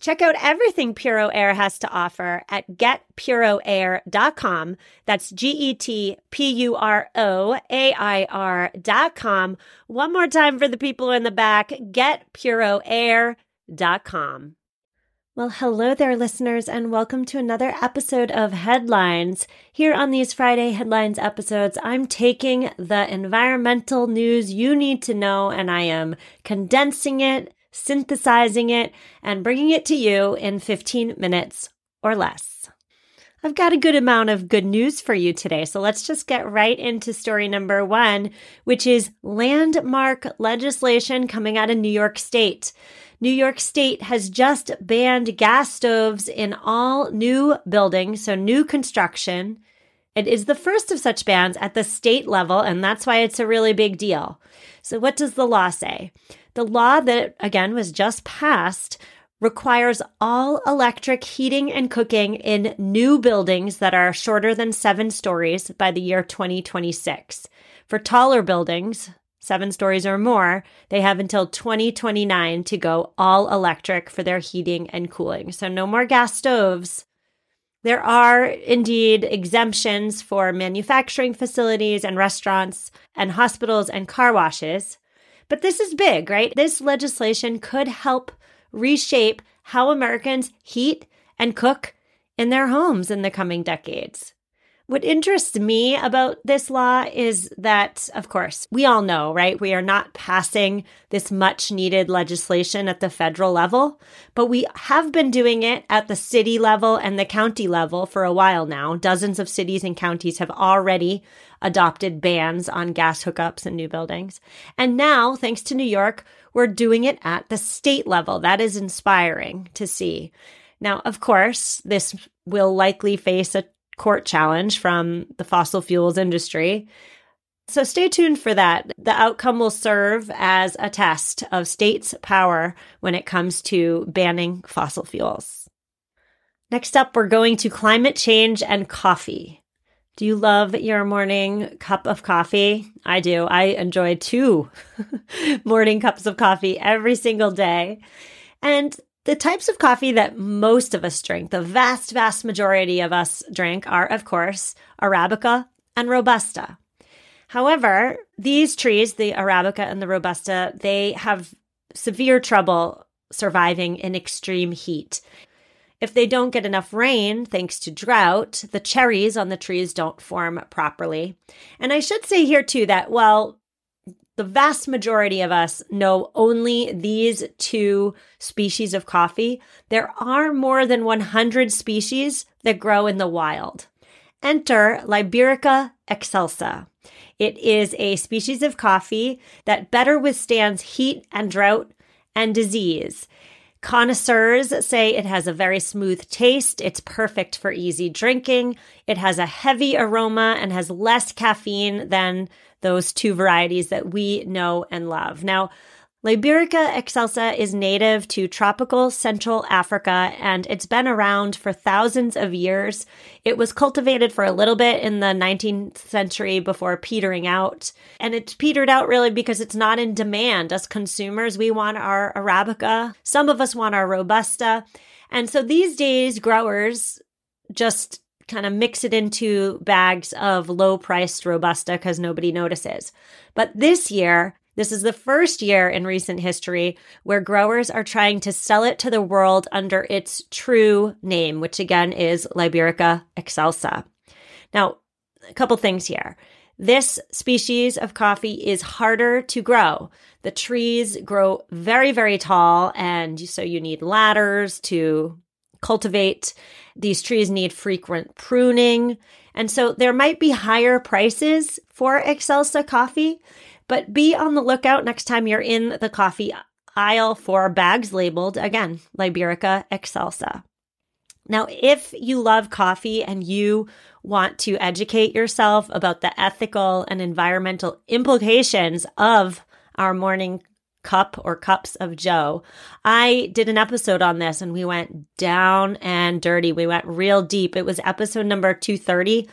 Check out everything Puro Air has to offer at getpuroair.com. That's G E T P U R O A I R.com. One more time for the people in the back getpuroair.com. Well, hello there, listeners, and welcome to another episode of Headlines. Here on these Friday Headlines episodes, I'm taking the environmental news you need to know and I am condensing it synthesizing it, and bringing it to you in 15 minutes or less. I've got a good amount of good news for you today, so let's just get right into story number one, which is landmark legislation coming out of New York State. New York State has just banned gas stoves in all new buildings, so new construction. It is the first of such bans at the state level, and that's why it's a really big deal. So, what does the law say? The law that, again, was just passed requires all electric heating and cooking in new buildings that are shorter than seven stories by the year 2026. For taller buildings, seven stories or more, they have until 2029 to go all electric for their heating and cooling. So, no more gas stoves. There are indeed exemptions for manufacturing facilities and restaurants and hospitals and car washes. But this is big, right? This legislation could help reshape how Americans heat and cook in their homes in the coming decades. What interests me about this law is that, of course, we all know, right? We are not passing this much needed legislation at the federal level, but we have been doing it at the city level and the county level for a while now. Dozens of cities and counties have already adopted bans on gas hookups in new buildings. And now, thanks to New York, we're doing it at the state level. That is inspiring to see. Now, of course, this will likely face a court challenge from the fossil fuels industry. So stay tuned for that. The outcome will serve as a test of states' power when it comes to banning fossil fuels. Next up, we're going to climate change and coffee. Do you love your morning cup of coffee? I do. I enjoy two morning cups of coffee every single day. And the types of coffee that most of us drink, the vast, vast majority of us drink, are, of course, Arabica and Robusta. However, these trees, the Arabica and the Robusta, they have severe trouble surviving in extreme heat. If they don't get enough rain, thanks to drought, the cherries on the trees don't form properly. And I should say here too that while the vast majority of us know only these two species of coffee, there are more than 100 species that grow in the wild. Enter Liberica excelsa. It is a species of coffee that better withstands heat and drought and disease. Connoisseurs say it has a very smooth taste. It's perfect for easy drinking. It has a heavy aroma and has less caffeine than those two varieties that we know and love. Now, Liberica excelsa is native to tropical Central Africa and it's been around for thousands of years. It was cultivated for a little bit in the 19th century before petering out. And it petered out really because it's not in demand. As consumers, we want our Arabica. Some of us want our Robusta. And so these days, growers just kind of mix it into bags of low priced Robusta because nobody notices. But this year, this is the first year in recent history where growers are trying to sell it to the world under its true name, which again is Liberica excelsa. Now, a couple things here. This species of coffee is harder to grow. The trees grow very, very tall, and so you need ladders to cultivate. These trees need frequent pruning. And so there might be higher prices for Excelsa coffee, but be on the lookout next time you're in the coffee aisle for bags labeled, again, Liberica Excelsa. Now, if you love coffee and you want to educate yourself about the ethical and environmental implications of our morning cup or cups of Joe, I did an episode on this and we went down and dirty. We went real deep. It was episode number 230.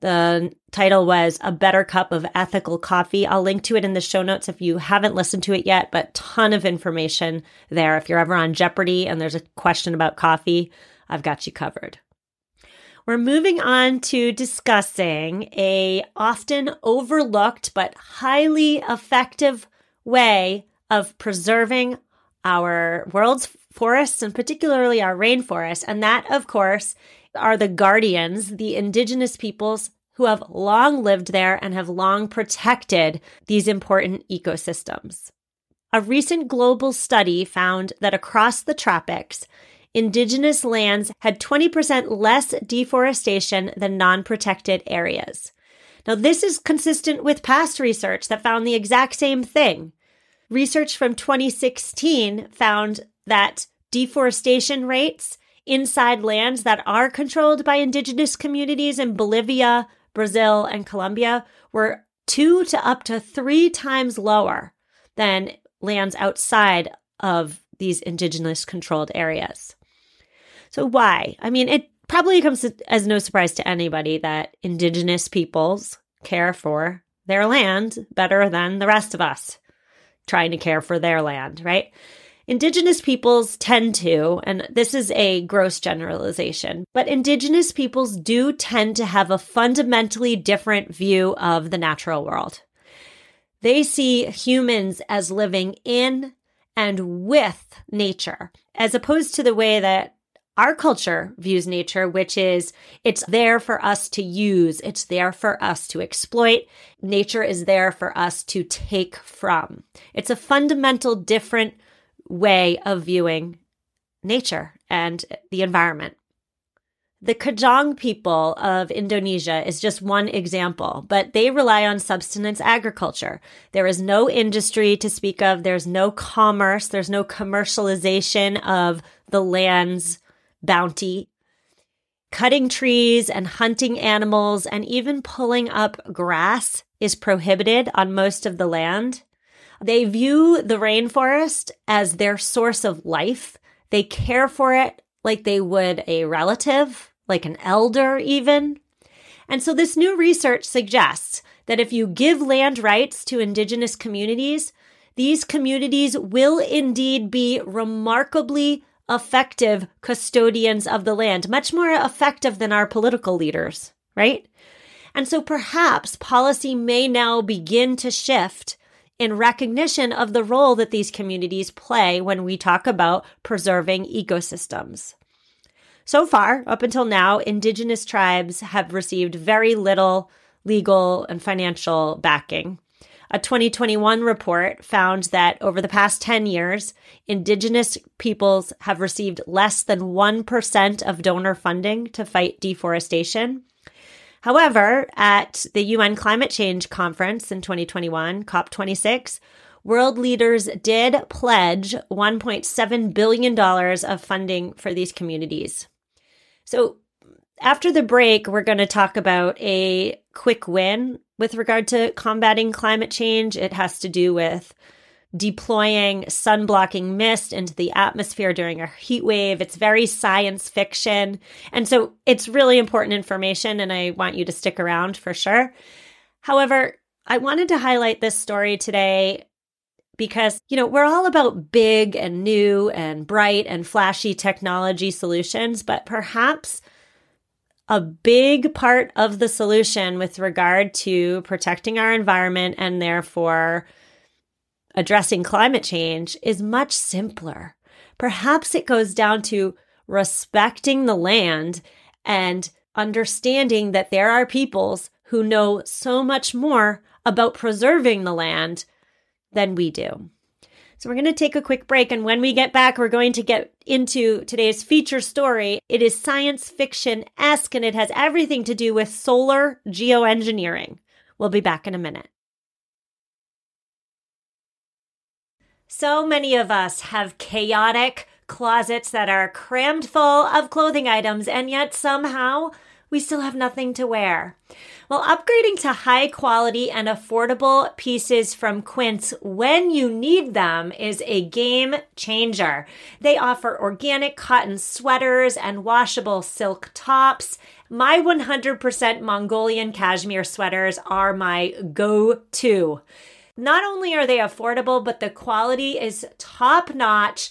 The title was A Better Cup of Ethical Coffee. I'll link to it in the show notes if you haven't listened to it yet, but ton of information there. If you're ever on Jeopardy and there's a question about coffee, I've got you covered. We're moving on to discussing a often overlooked but highly effective way of preserving our world's forests and particularly our rainforests. And that, of course, are the guardians, the indigenous peoples who have long lived there and have long protected these important ecosystems. A recent global study found that across the tropics, indigenous lands had 20% less deforestation than non protected areas. Now, this is consistent with past research that found the exact same thing. Research from 2016 found that deforestation rates inside lands that are controlled by indigenous communities in Bolivia, Brazil, and Colombia were two to up to three times lower than lands outside of these indigenous controlled areas. So, why? I mean, it probably comes as no surprise to anybody that indigenous peoples care for their land better than the rest of us trying to care for their land, right? Indigenous peoples tend to, and this is a gross generalization, but Indigenous peoples do tend to have a fundamentally different view of the natural world. They see humans as living in and with nature, as opposed to the way that our culture views nature, which is it's there for us to use, it's there for us to exploit. Nature is there for us to take from. It's a fundamental different way of viewing nature and the environment. The Kajang people of Indonesia is just one example, but they rely on subsistence agriculture. There is no industry to speak of. There's no commerce. There's no commercialization of the land's bounty. Cutting trees and hunting animals and even pulling up grass is prohibited on most of the land. They view the rainforest as their source of life. They care for it like they would a relative, like an elder, even. And so, this new research suggests that if you give land rights to indigenous communities, these communities will indeed be remarkably effective custodians of the land, much more effective than our political leaders, right? And so perhaps policy may now begin to shift in recognition of the role that these communities play when we talk about preserving ecosystems. So far, up until now, indigenous tribes have received very little legal and financial backing. A 2021 report found that over the past 10 years, indigenous peoples have received less than 1% of donor funding to fight deforestation. However, at the UN Climate Change Conference in 2021, COP26, world leaders did pledge $1.7 billion of funding for these communities. So, after the break, we're going to talk about a quick win with regard to combating climate change. It has to do with deploying sun blocking mist into the atmosphere during a heat wave. It's very science fiction. And so it's really important information, and I want you to stick around for sure. However, I wanted to highlight this story today because, you know, we're all about big and new and bright and flashy technology solutions, but perhaps a big part of the solution with regard to protecting our environment and therefore addressing climate change is much simpler. Perhaps it goes down to respecting the land and understanding that there are peoples who know so much more about preserving the land than we do. So we're going to take a quick break. And when we get back, we're going to get into today's feature story. It is science fiction esque and it has everything to do with solar geoengineering. We'll be back in a minute. So many of us have chaotic closets that are crammed full of clothing items, and yet somehow we still have nothing to wear. Well, upgrading to high quality and affordable pieces from Quince when you need them is a game changer. They offer organic cotton sweaters and washable silk tops. My 100% Mongolian cashmere sweaters are my go to. Not only are they affordable, but the quality is top notch.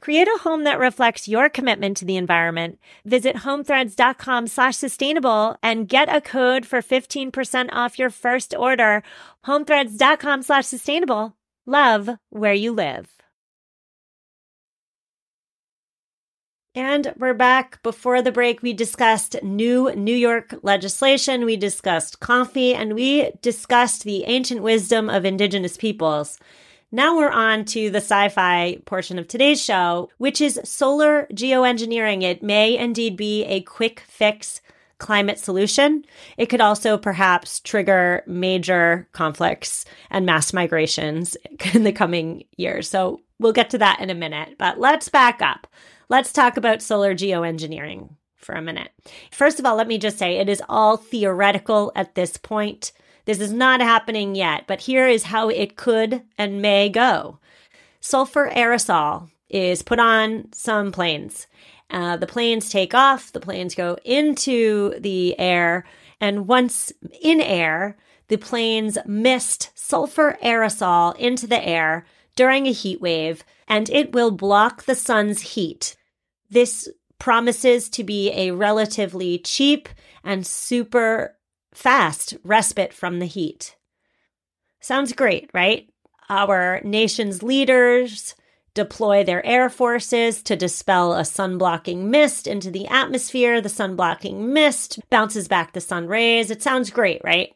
Create a home that reflects your commitment to the environment. Visit homethreads.com slash sustainable and get a code for 15% off your first order. Homethreads.com slash sustainable. Love where you live. And we're back. Before the break, we discussed new New York legislation, we discussed coffee, and we discussed the ancient wisdom of indigenous peoples. Now we're on to the sci fi portion of today's show, which is solar geoengineering. It may indeed be a quick fix climate solution. It could also perhaps trigger major conflicts and mass migrations in the coming years. So we'll get to that in a minute, but let's back up. Let's talk about solar geoengineering for a minute. First of all, let me just say it is all theoretical at this point. This is not happening yet, but here is how it could and may go. Sulfur aerosol is put on some planes. Uh, the planes take off, the planes go into the air, and once in air, the planes mist sulfur aerosol into the air during a heat wave, and it will block the sun's heat. This promises to be a relatively cheap and super fast respite from the heat. Sounds great, right? Our nation's leaders deploy their air forces to dispel a sun blocking mist into the atmosphere. The sun blocking mist bounces back the sun rays. It sounds great, right?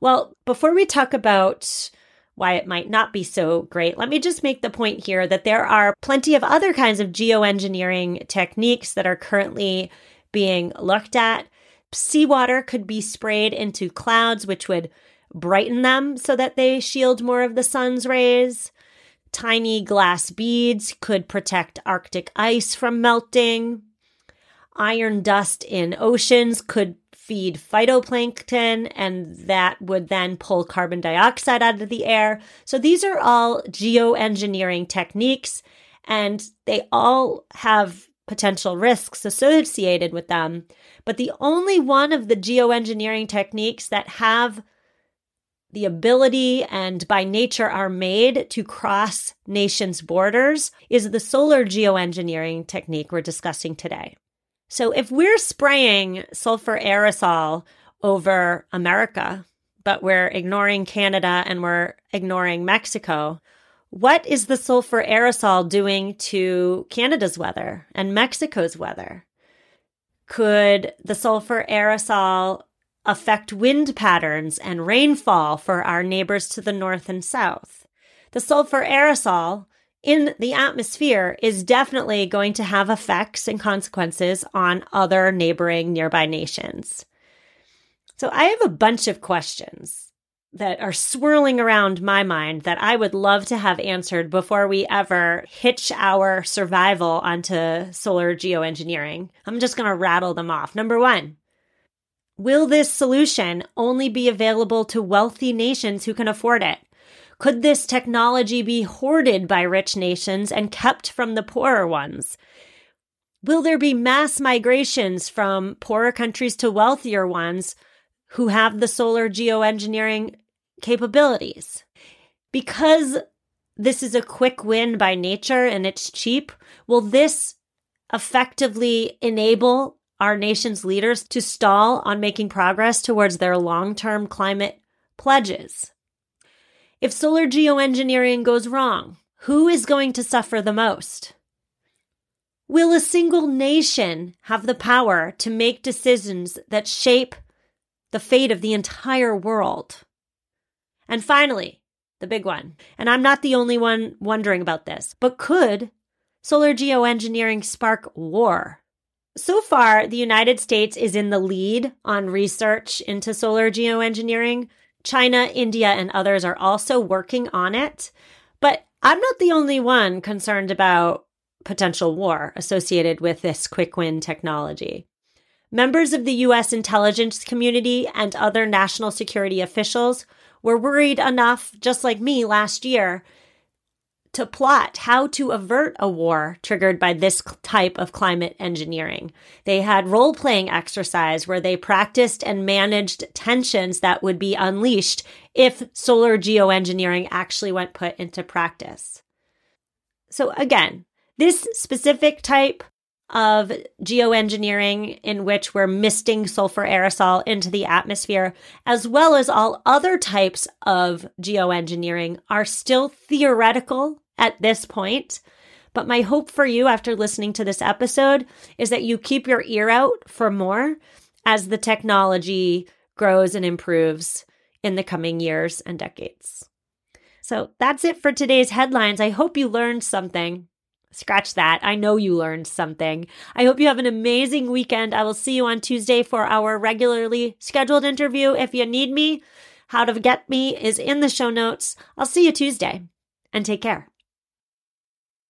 Well, before we talk about why it might not be so great, let me just make the point here that there are plenty of other kinds of geoengineering techniques that are currently being looked at. Seawater could be sprayed into clouds, which would brighten them so that they shield more of the sun's rays. Tiny glass beads could protect Arctic ice from melting. Iron dust in oceans could feed phytoplankton, and that would then pull carbon dioxide out of the air. So these are all geoengineering techniques, and they all have potential risks associated with them. But the only one of the geoengineering techniques that have the ability and by nature are made to cross nations' borders is the solar geoengineering technique we're discussing today. So if we're spraying sulfur aerosol over America, but we're ignoring Canada and we're ignoring Mexico, what is the sulfur aerosol doing to Canada's weather and Mexico's weather? Could the sulfur aerosol affect wind patterns and rainfall for our neighbors to the north and south? The sulfur aerosol in the atmosphere is definitely going to have effects and consequences on other neighboring nearby nations. So I have a bunch of questions that are swirling around my mind that I would love to have answered before we ever hitch our survival onto solar geoengineering. I'm just going to rattle them off. Number one, will this solution only be available to wealthy nations who can afford it? Could this technology be hoarded by rich nations and kept from the poorer ones? Will there be mass migrations from poorer countries to wealthier ones who have the solar geoengineering capabilities? Because this is a quick win by nature and it's cheap, will this effectively enable our nation's leaders to stall on making progress towards their long term climate pledges? If solar geoengineering goes wrong, who is going to suffer the most? Will a single nation have the power to make decisions that shape the fate of the entire world? And finally, the big one, and I'm not the only one wondering about this, but could solar geoengineering spark war? So far, the United States is in the lead on research into solar geoengineering, China, India, and others are also working on it. But I'm not the only one concerned about potential war associated with this quick win technology. Members of the US intelligence community and other national security officials were worried enough, just like me last year, to plot how to avert a war triggered by this type of climate engineering. They had role playing exercise where they practiced and managed tensions that would be unleashed if solar geoengineering actually went put into practice. So again, this specific type of geoengineering in which we're misting sulfur aerosol into the atmosphere, as well as all other types of geoengineering, are still theoretical at this point. But my hope for you after listening to this episode is that you keep your ear out for more as the technology grows and improves in the coming years and decades. So that's it for today's headlines. I hope you learned something. Scratch that. I know you learned something. I hope you have an amazing weekend. I will see you on Tuesday for our regularly scheduled interview. If you need me, how to get me is in the show notes. I'll see you Tuesday and take care.